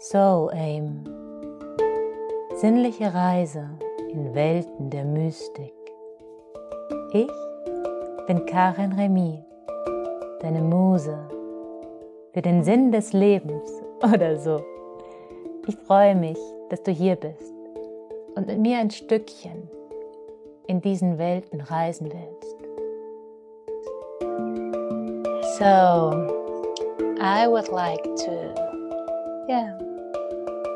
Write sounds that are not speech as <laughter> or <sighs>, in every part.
Soul Aim. Sinnliche Reise in Welten der Mystik. Ich bin Karin Remy, deine Muse für den Sinn des Lebens <laughs> oder so. Ich freue mich, dass du hier bist und mit mir ein Stückchen in diesen Welten reisen willst. So, I would like to, yeah,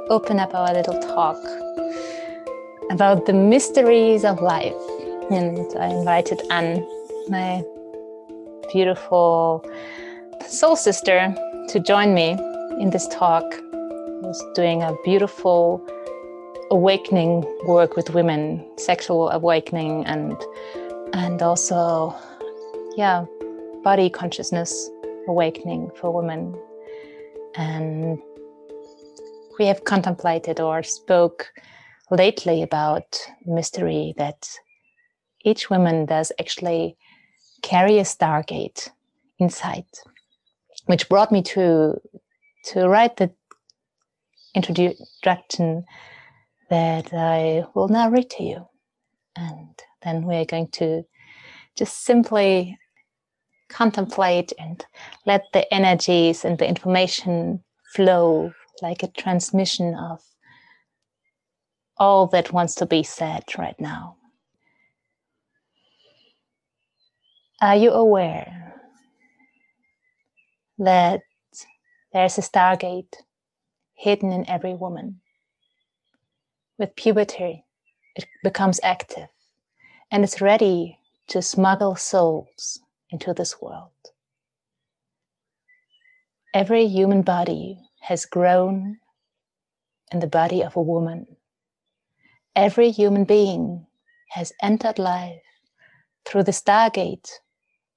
open up our little talk about the mysteries of life. And I invited Anne, my beautiful soul sister, to join me in this talk. Who's doing a beautiful awakening work with women, sexual awakening, and and also, yeah, body consciousness awakening for women. And we have contemplated or spoke lately about mystery that each woman does actually carry a stargate inside, which brought me to to write the introduction that I will now read to you. And then we're going to just simply contemplate and let the energies and the information flow like a transmission of all that wants to be said right now. Are you aware that there's a stargate hidden in every woman? With puberty, it becomes active and is ready to smuggle souls into this world. Every human body has grown in the body of a woman. Every human being has entered life through the stargate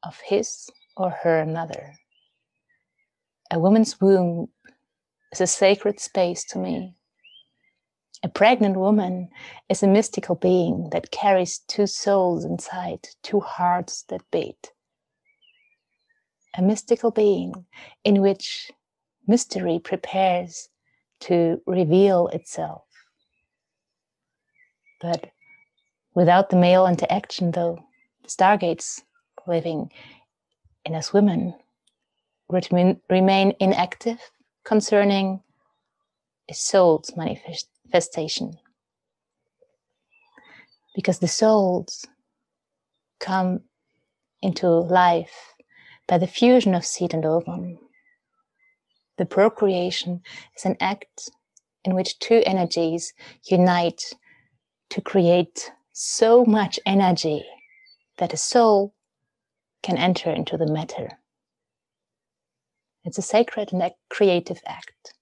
of his or her mother. A woman's womb is a sacred space to me. A pregnant woman is a mystical being that carries two souls inside, two hearts that beat. A mystical being in which mystery prepares to reveal itself. But without the male interaction, though, the stargates living in us women remain inactive concerning a soul's manifestation. Because the souls come into life by the fusion of seed and ovum the procreation is an act in which two energies unite to create so much energy that a soul can enter into the matter. It's a sacred and creative act.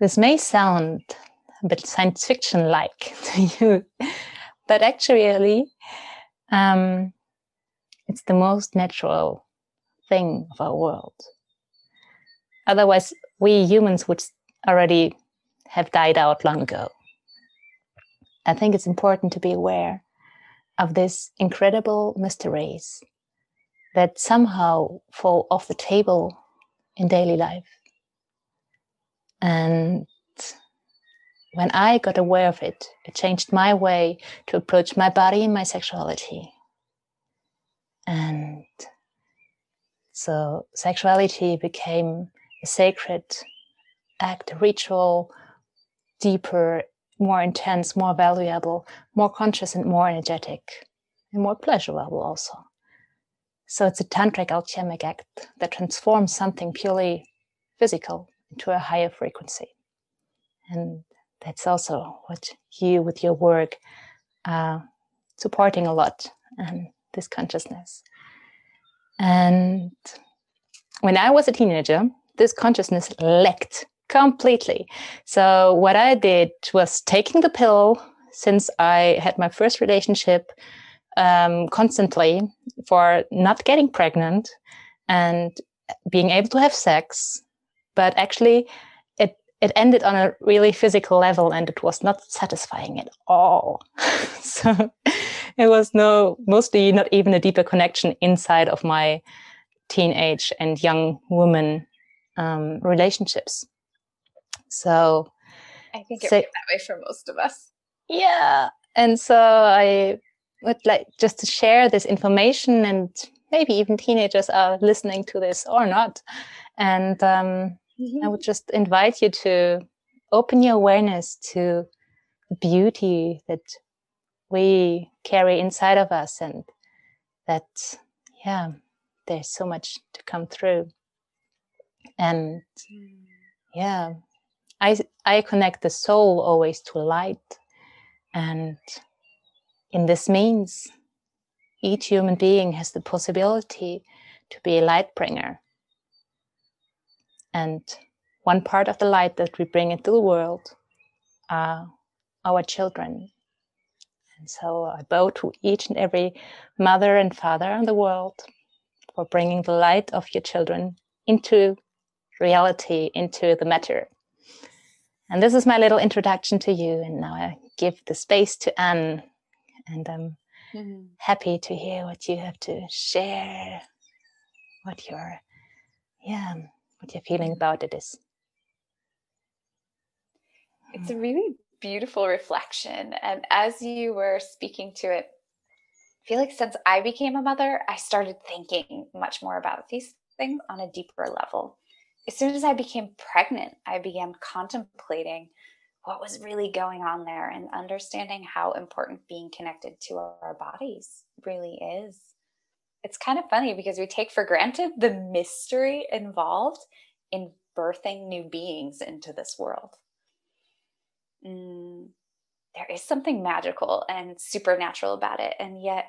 This may sound a bit science fiction like <laughs> to you, but actually, um, it's the most natural thing of our world. Otherwise, we humans would already have died out long ago. I think it's important to be aware of these incredible mysteries that somehow fall off the table in daily life. And when I got aware of it, it changed my way to approach my body and my sexuality. And so sexuality became a sacred act, a ritual, deeper, more intense, more valuable, more conscious, and more energetic, and more pleasurable also. So it's a tantric alchemic act that transforms something purely physical into a higher frequency. And that's also what you, with your work, are supporting a lot, and this consciousness. And when I was a teenager, this consciousness lacked completely. So what I did was taking the pill since I had my first relationship um, constantly for not getting pregnant and being able to have sex, but actually it it ended on a really physical level and it was not satisfying at all. <laughs> so it was no, mostly not even a deeper connection inside of my teenage and young woman um, relationships. So I think it so, that way for most of us. Yeah. And so I would like just to share this information and maybe even teenagers are listening to this or not. And um, mm-hmm. I would just invite you to open your awareness to the beauty that we carry inside of us and that, yeah, there's so much to come through. And yeah, I, I connect the soul always to light. And in this means, each human being has the possibility to be a light bringer. And one part of the light that we bring into the world are our children. And so I bow to each and every mother and father in the world for bringing the light of your children into reality, into the matter. And this is my little introduction to you. And now I give the space to Anne. And I'm mm-hmm. happy to hear what you have to share, what your, yeah, what your feeling about it is. It's a really beautiful reflection. And as you were speaking to it, I feel like since I became a mother, I started thinking much more about these things on a deeper level as soon as I became pregnant, I began contemplating what was really going on there and understanding how important being connected to our bodies really is. It's kind of funny because we take for granted the mystery involved in birthing new beings into this world. Mm, there is something magical and supernatural about it, and yet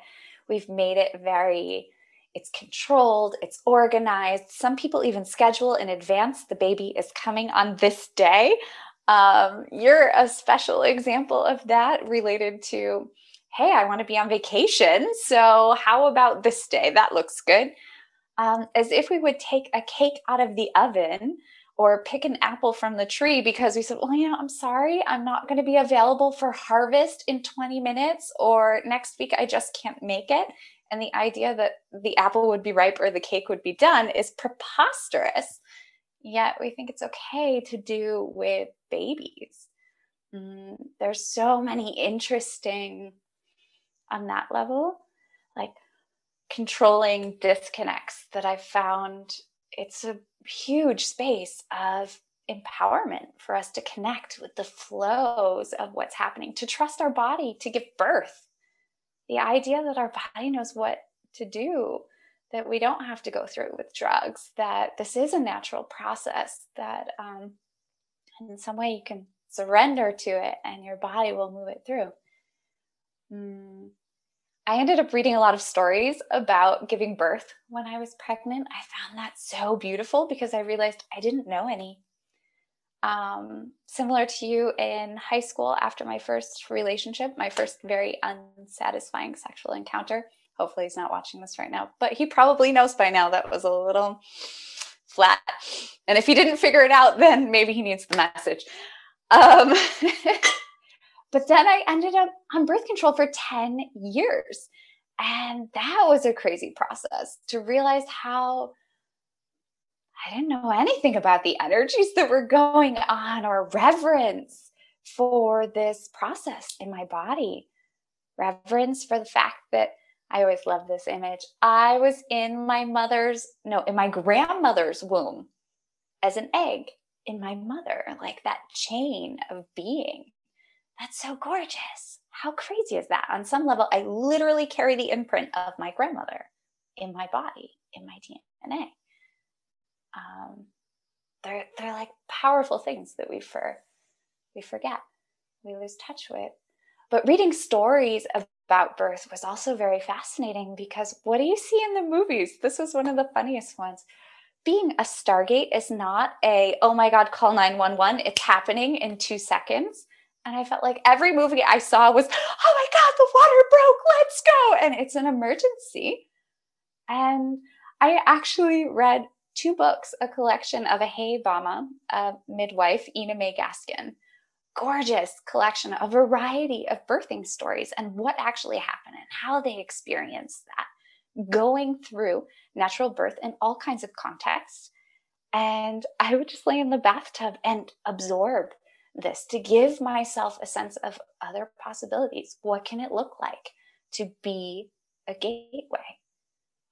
we've made it very it's controlled, it's organized. Some people even schedule in advance the baby is coming on this day. Um, you're a special example of that related to, hey, I want to be on vacation. So, how about this day? That looks good. Um, as if we would take a cake out of the oven or pick an apple from the tree because we said, well, you know, I'm sorry, I'm not going to be available for harvest in 20 minutes or next week, I just can't make it. And the idea that the apple would be ripe or the cake would be done is preposterous. Yet we think it's okay to do with babies. Mm, there's so many interesting on that level, like controlling disconnects that I've found it's a huge space of empowerment for us to connect with the flows of what's happening, to trust our body to give birth the idea that our body knows what to do, that we don't have to go through with drugs, that this is a natural process, that um, in some way you can surrender to it and your body will move it through. Mm. I ended up reading a lot of stories about giving birth when I was pregnant. I found that so beautiful because I realized I didn't know any um, similar to you in high school after my first relationship, my first very unsatisfying sexual encounter. Hopefully, he's not watching this right now, but he probably knows by now that was a little flat. And if he didn't figure it out, then maybe he needs the message. Um, <laughs> but then I ended up on birth control for 10 years. And that was a crazy process to realize how I didn't know anything about the energies that were going on or reverence for this process in my body. Reverence for the fact that I always love this image. I was in my mother's, no, in my grandmother's womb as an egg in my mother, like that chain of being. That's so gorgeous. How crazy is that? On some level, I literally carry the imprint of my grandmother in my body, in my DNA um, they're they're like powerful things that we for we forget, we lose touch with. But reading stories about birth was also very fascinating because what do you see in the movies? This was one of the funniest ones. Being a Stargate is not a, oh my God, call 911. It's happening in two seconds. And I felt like every movie I saw was, oh my God, the water broke, let's go. And it's an emergency. And I actually read two books, a collection of a Hay Bama, a midwife, Ina May Gaskin, gorgeous collection, a variety of birthing stories and what actually happened and how they experienced that going through natural birth in all kinds of contexts. And I would just lay in the bathtub and absorb this to give myself a sense of other possibilities. What can it look like to be a gateway?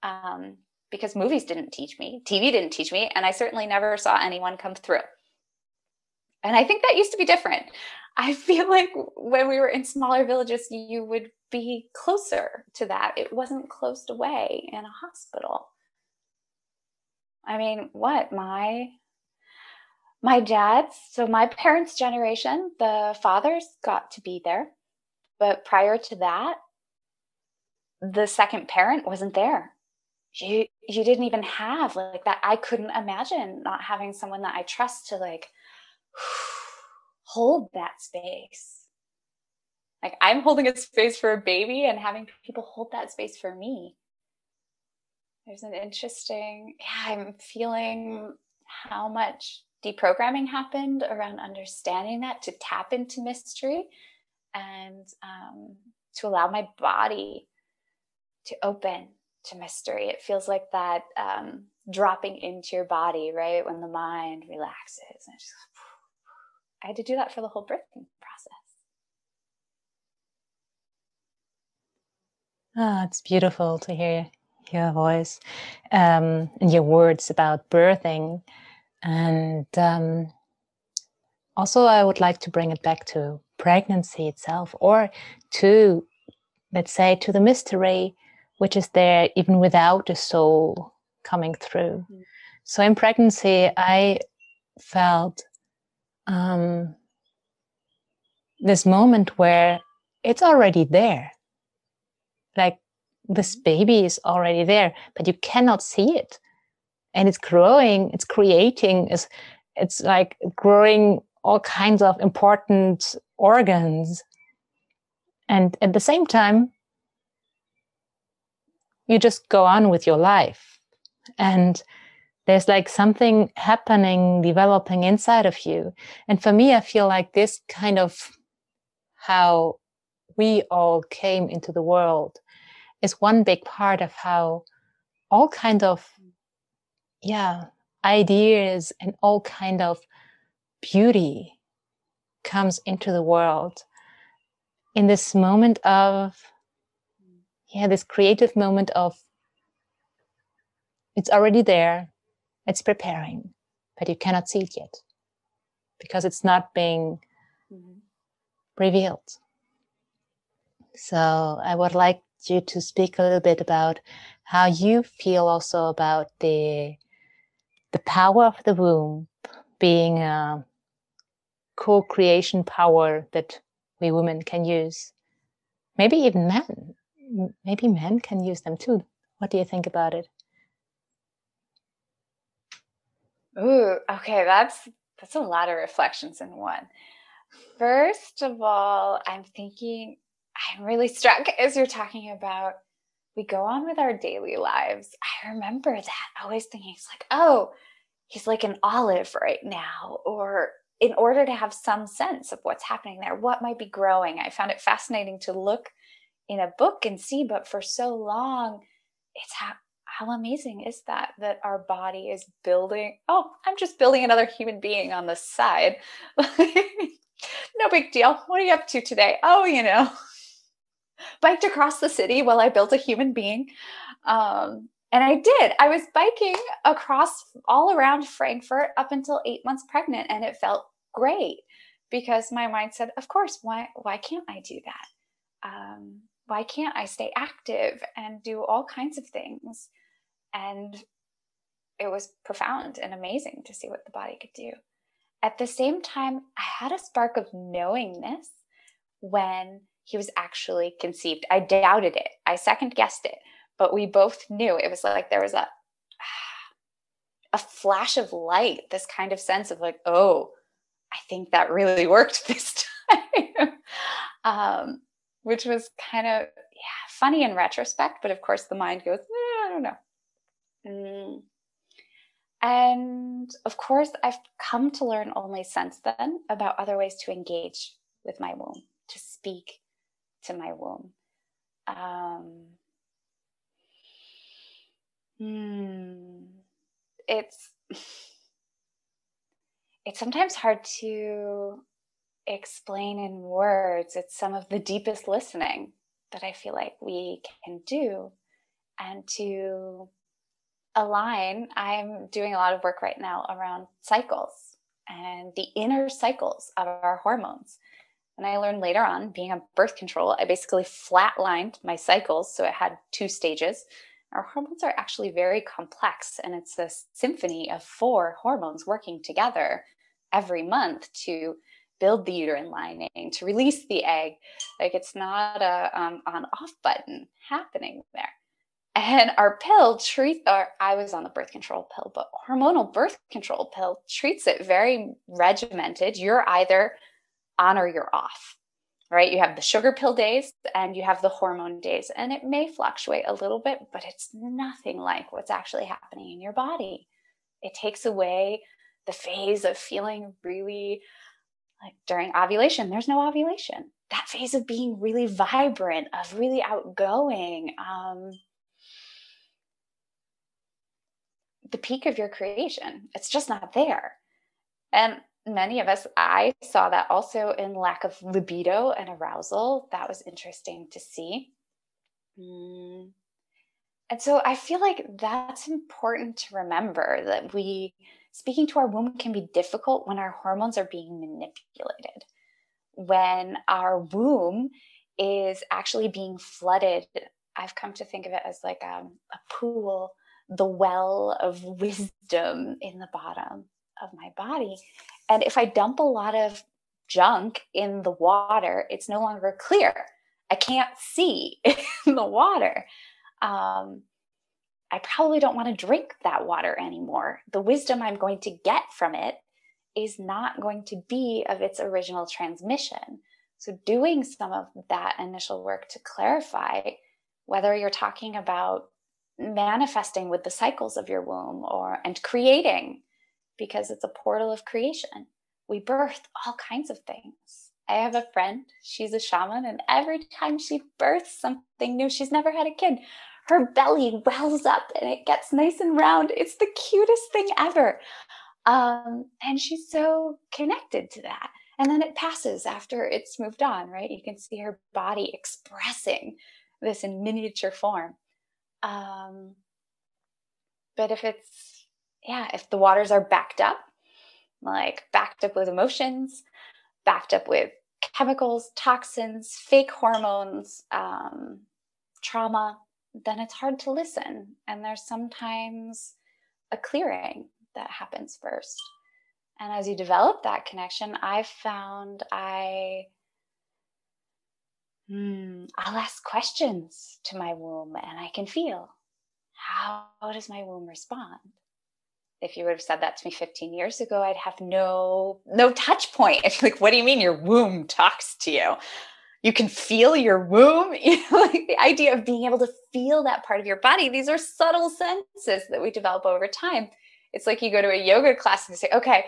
Um, because movies didn't teach me, TV didn't teach me, and I certainly never saw anyone come through. And I think that used to be different. I <laughs> feel like when we were in smaller villages, you would be closer to that. It wasn't closed away in a hospital. I mean, what my my dad's so my parents' generation, the fathers got to be there, but prior to that, the second parent wasn't there. You you didn't even have like that. I couldn't imagine not having someone that I trust to like <sighs> hold that space. Like I'm holding a space for a baby and having people hold that space for me. There's an interesting, yeah, I'm feeling how much deprogramming happened around understanding that to tap into mystery and um, to allow my body to open to mystery. It feels like that um, dropping into your body, right? When the mind relaxes. And just, I had to do that for the whole birthing process. Ah, oh, it's beautiful to hear your voice um, and your words about birthing. And um, also, I would like to bring it back to pregnancy itself, or to, let's say, to the mystery which is there even without the soul coming through. Mm. So in pregnancy, I felt um, this moment where it's already there. Like this baby is already there, but you cannot see it. And it's growing, it's creating, it's, it's like growing all kinds of important organs. And at the same time, you just go on with your life. And there's like something happening, developing inside of you. And for me, I feel like this kind of how we all came into the world is one big part of how all kind of, yeah, ideas and all kind of beauty comes into the world in this moment of yeah, this creative moment of it's already there, it's preparing, but you cannot see it yet because it's not being mm-hmm. revealed. So I would like you to speak a little bit about how you feel also about the the power of the womb being a co-creation power that we women can use. Maybe even men maybe men can use them too. What do you think about it? Ooh, okay, that's that's a lot of reflections in one. First of all, I'm thinking I'm really struck as you're talking about we go on with our daily lives. I remember that always thinking it's like, oh, he's like an olive right now, or in order to have some sense of what's happening there, what might be growing. I found it fascinating to look in a book and see, but for so long, it's how how amazing is that that our body is building oh i'm just building another human being on the side <laughs> no big deal what are you up to today oh you know biked across the city while i built a human being um, and i did i was biking across all around frankfurt up until eight months pregnant and it felt great because my mind said of course why why can't i do that um, why can't I stay active and do all kinds of things? And it was profound and amazing to see what the body could do. At the same time, I had a spark of knowingness when he was actually conceived. I doubted it, I second guessed it, but we both knew it was like there was a <sighs> a flash of light, this kind of sense of like, oh, I think that really worked <laughs> this time. <laughs> um, which was kind of yeah, funny in retrospect. But of course, the mind goes, eh, I don't know. Mm. And of course, I've come to learn only since then about other ways to engage with my womb, to speak to my womb. Um, hmm, it's it's sometimes hard to explain in words. It's some of the deepest listening that I feel like we can do. And to align, I'm doing a lot of work right now around cycles and the inner cycles of our hormones. And I learned later on, being on birth control, I basically flatlined my cycles. So it had two stages. Our hormones are actually very complex, and it's a symphony of four hormones working together every month to build the uterine lining, to release the egg. Like it's not a um, on off button happening there. And our pill treats, or I was on the birth control pill, but hormonal birth control pill treats it very regimented. You're either on or you're off, right? You have the sugar pill days and you have the hormone days, and it may fluctuate a little bit, but it's nothing like what's actually happening in your body. It takes away the phase of feeling really like during ovulation, there's no ovulation. That phase of being really vibrant, of really outgoing, um, the peak of your creation. It's just not there. And many of us, I saw that also in lack of libido and arousal. That was interesting to see. Mm. And so I feel like that's important to remember that we speaking to our womb can be difficult when our hormones are being manipulated. When our womb is actually being flooded, I've come to think of it as like a, um, a pool, the well of <laughs> wisdom in the bottom of my body. And if I dump a lot of junk in the water, it's no longer clear. I can't see <laughs> in the water. Um, I probably don't want to drink that water anymore. The wisdom I'm going to get from it is not going to be of its original transmission. So, doing some of that initial work to clarify whether you're talking about manifesting with the cycles of your womb or and creating because it's a portal of creation. We birth all kinds of things. I have a friend, she's a shaman, and every time she births something new, she's never had a kid her belly wells up and it gets nice and round. It's the cutest thing ever. Um, and she's so connected to that. And then it passes after it's moved on, right? You can see her body expressing this in miniature form. Um, but if it's, yeah, if the waters are backed up, like backed up with emotions, backed up with chemicals, toxins, fake hormones, um, trauma, then it's hard to listen. And there's sometimes a clearing that happens first. And as you develop that connection, I've found I hmm, I'll ask questions to my womb and I can feel how does my womb respond? If you would have said that to me 15 years ago, I'd have no no touch point. <laughs> It's like, what do you mean your womb talks to you? you can feel your womb? <laughs> You know like the idea of being able to feel that part of your body. These are subtle senses that we develop over time. It's like you go to a yoga class and say okay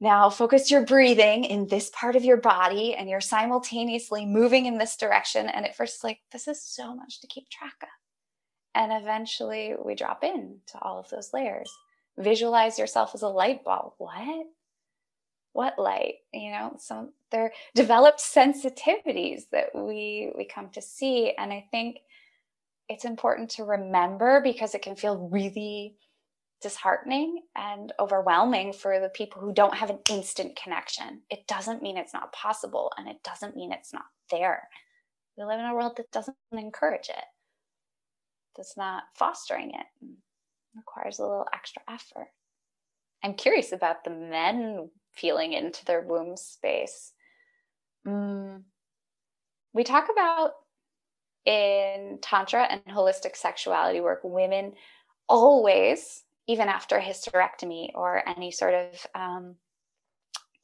now focus your breathing in this part of your body and you're simultaneously moving in this direction. And at first it's like this is so much to keep track of. And eventually we drop in to all of those layers visualize yourself as a light bulb. What? What light? You know some they're developed sensitivities that we we come to see. And i think it's important to remember because it can feel really disheartening and overwhelming for the people who don't have an instant connection. It doesn't mean it's not possible and it doesn't mean it's not there. We live in a world that doesn't encourage it that's not fostering it, it requires a little extra effort i'm curious about the men feeling into their womb space. Mm. We talk about in Tantra and holistic sexuality work, women always, even after a hysterectomy or any sort of um,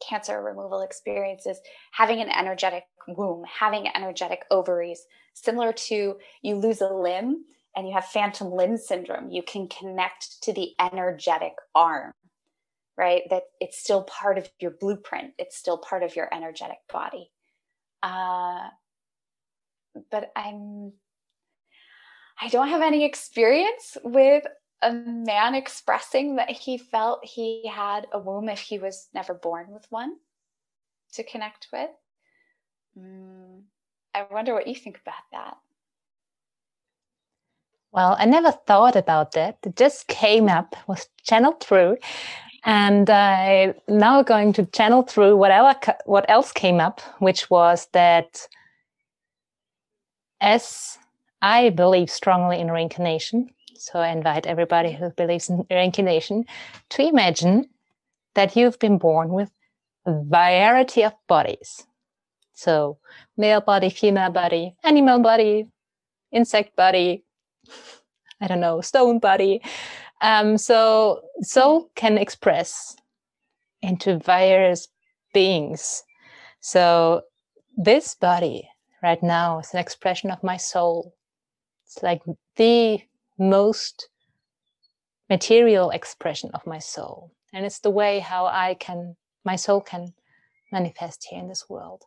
cancer removal experiences, having an energetic womb, having energetic ovaries, similar to you lose a limb and you have phantom limb syndrome, you can connect to the energetic arm, right? That it's still part of your blueprint, it's still part of your energetic body. Uh, but I'm, I don't have any experience with a man expressing that he felt he had a womb if he was never born with one to connect with. Mm, I wonder what you think about that. Well, I never thought about that. It just came up, was channeled through, and I now going to channel through whatever what else came up, which was that as I believe strongly in reincarnation, so I invite everybody who believes in reincarnation to imagine that you've been born with a variety of bodies. So male body, female body, animal body, insect body, <laughs> I don't know, stone body. Um, so soul can express into various beings. So this body right now is an expression of my soul. It's like the most material expression of my soul. And it's the way how I can, my soul can manifest here in this world.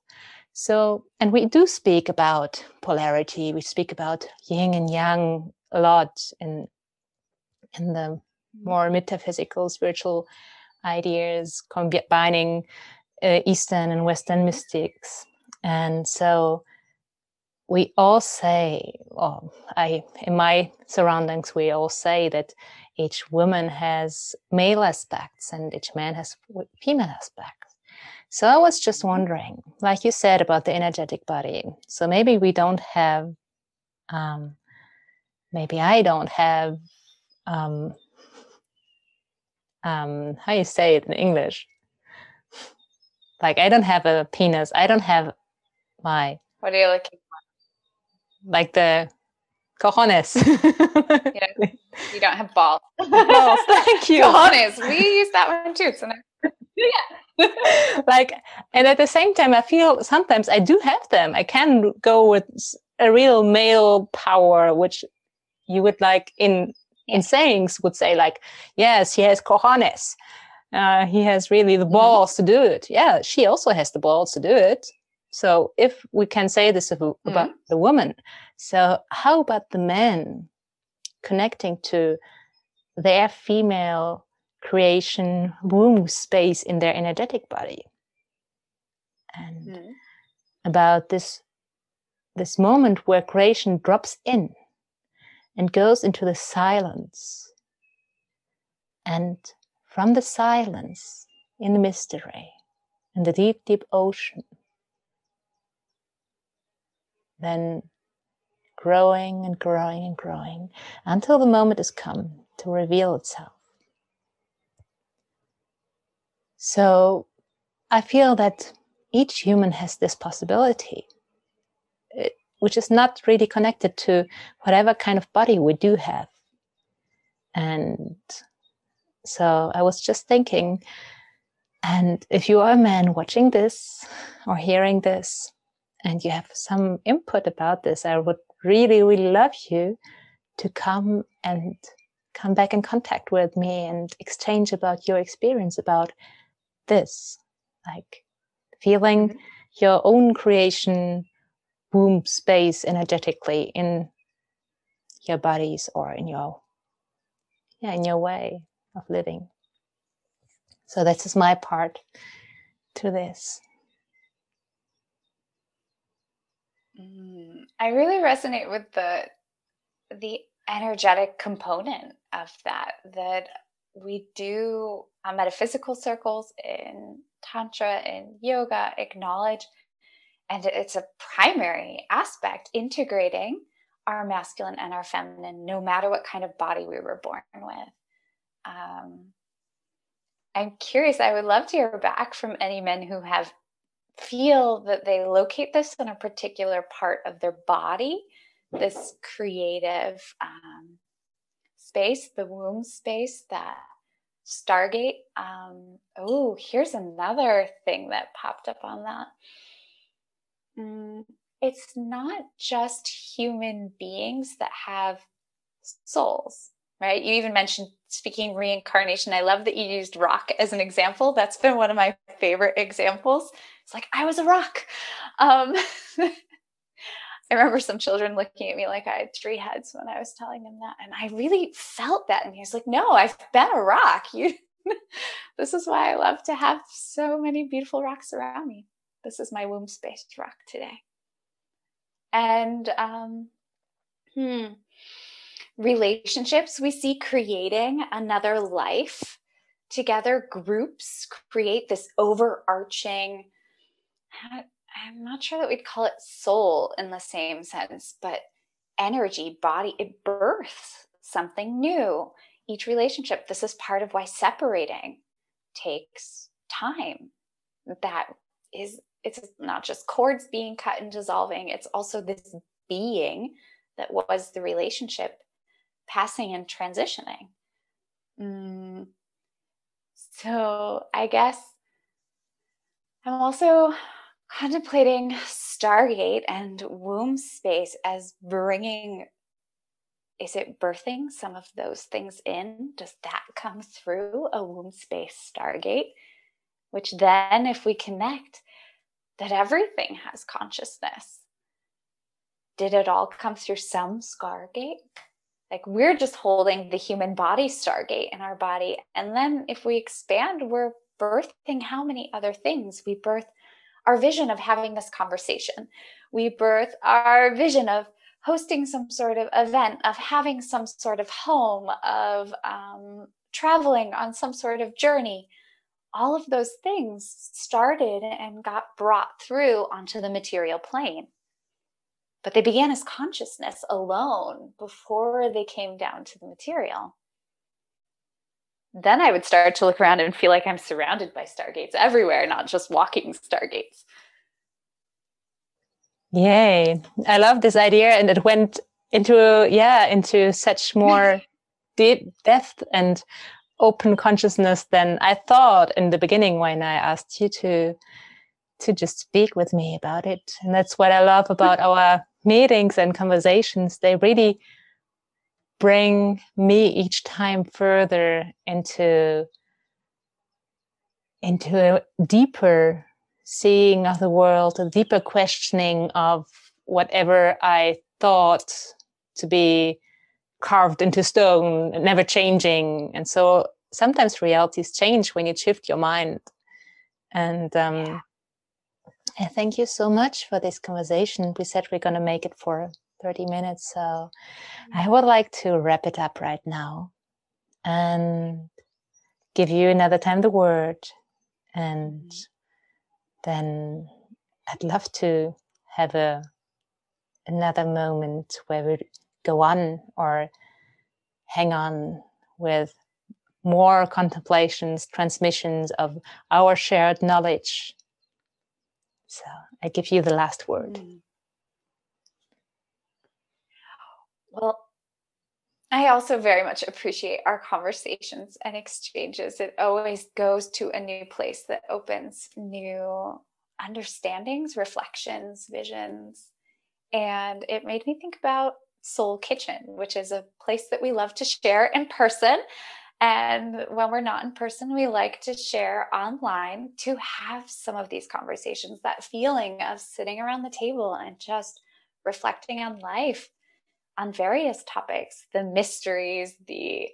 So, and we do speak about polarity. We speak about yin and yang a lot in in the more metaphysical, spiritual ideas, combining uh, Eastern and Western mystics. And so we all say, well, I in my surroundings, we all say that each woman has male aspects and each man has female aspects. So I was just wondering, like you said about the energetic body. So maybe we don't have um, maybe I don't have um, um, how you say it in English. Like I don't have a penis. I don't have my. What are you looking for? Like the cojones. you, don't, you don't have balls. <laughs> balls. Thank you. <laughs> Cojones. We use that one too. So <laughs> yeah. <laughs> like, and at the same time, I feel sometimes I do have them. I can go with a real male power, which you would like in in sayings would say like, yes, he has cojones. Uh, he has really the mm-hmm. balls mm-hmm. to do it. Yeah, she also has the balls to do it. So if we can say this about mm-hmm. the woman, so how about the men connecting to their female creation womb space in their energetic body? And mm-hmm. about this this moment where creation drops in and goes into the silence. And from the silence, in the mystery, in the deep, deep ocean, then growing and growing and growing until the moment has come to reveal itself. So I feel that each human has this possibility eh, which is not really connected to whatever kind of body we do have. And so I was just thinking, and if you are a man watching this or hearing this, and you have some input about this, I would really, really love you to come and come back in contact with me and exchange about your experience about this, like feeling mm-hmm. your own creation womb space energetically in your bodies or in your yeah in your way of living so this is my part to this mm, i really resonate with the the energetic component of that that we do on metaphysical circles in tantra in yoga acknowledge and it's a primary aspect integrating our masculine and our feminine no matter what kind of body we were born with. Um, i'm curious i would love to hear back from any men who have feel that they locate this in a particular part of their body this creative um, space the womb space that stargate um, oh here's another thing that popped up on that Mm, it's not just human beings that have souls, right? You even mentioned speaking reincarnation. I love that you used rock as an example. That's been one of my favorite examples. It's like, I was a rock. Um, <laughs> I remember some children looking at me like I had three heads when I was telling them that. And I really felt that. And he's like, no, I've been a rock. You <laughs> this is why I love to have so many beautiful rocks around me. This is my womb space rock today. And um, hmm, relationships we see creating another life together, groups create this overarching I'm not sure that we'd call it soul in the same sense, but energy, body, it births something new. Each relationship, this is part of why separating takes time. That is, it's not just cords being cut and dissolving, it's also this being that was the relationship passing and transitioning. Mm. So I guess I'm also contemplating Stargate and womb space as bringing is it birthing some of those things in? Does that come through a womb space Stargate? Which then, if we connect, that everything has consciousness. Did it all come through some Stargate? Like we're just holding the human body Stargate in our body. And then if we expand, we're birthing how many other things? We birth our vision of having this conversation. We birth our vision of hosting some sort of event, of having some sort of home, of um, traveling on some sort of journey. All of those things started and got brought through onto the material plane. But they began as consciousness alone before they came down to the material then I would start to look around and feel like I'm surrounded by stargates everywhere, not just walking stargates. Yay. I love this idea. And it went into, yeah, into such more <laughs> deep depth and open consciousness than I thought in the beginning when I asked you to to just speak with me about it. And that's what I love about <laughs> our meetings and conversations. They really bring me each time further into into a deeper seeing of the world, a deeper questioning of whatever I thought to be carved into stone, never changing. And so sometimes realities change when you shift your mind. And um, yeah. I thank you so much for this conversation. We said we're going to make it for 30 minutes. So I would like to wrap it up right now and give you another time the word. And mm-hmm. then I'd love to have a another moment where we go on or hang on with more contemplations, transmissions of our shared knowledge. So I give you the last word. Mm. Well, I also very much appreciate our conversations and exchanges. It always goes to a new place that opens new understandings, reflections, visions. And it made me think about Soul Kitchen, which is a place that we love to share in person. And when we're not in person, we like to share online to have some of these conversations, that feeling of sitting around the table and just reflecting on life on various topics the mysteries the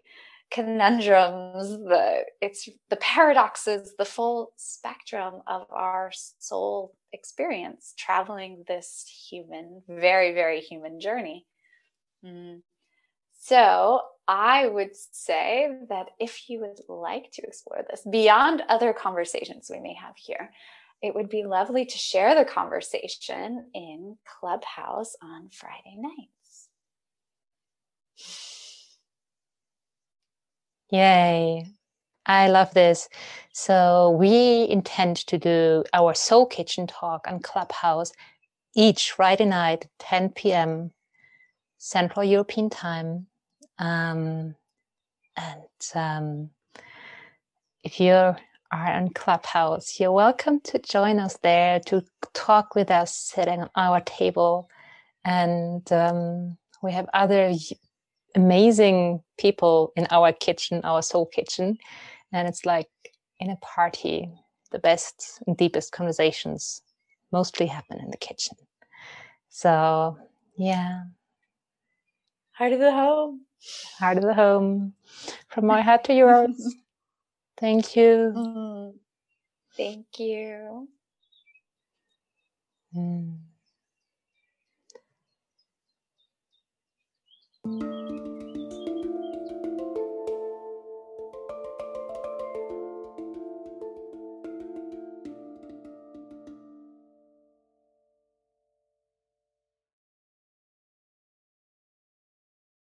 conundrums the it's the paradoxes the full spectrum of our soul experience traveling this human very very human journey mm. so i would say that if you would like to explore this beyond other conversations we may have here it would be lovely to share the conversation in clubhouse on friday night Yay. I love this. So we intend to do our Soul Kitchen talk on Clubhouse each Friday night, 10 p.m. Central European time. Um, and um, if you are on Clubhouse, you're welcome to join us there to talk with us sitting on our table. And um, we have other amazing people in our kitchen, our soul kitchen. And it's like in a party, the best and deepest conversations mostly happen in the kitchen. So, yeah. Heart of the home. Heart of the home. From my heart to yours. <laughs> Thank you. Mm, thank you. Mm.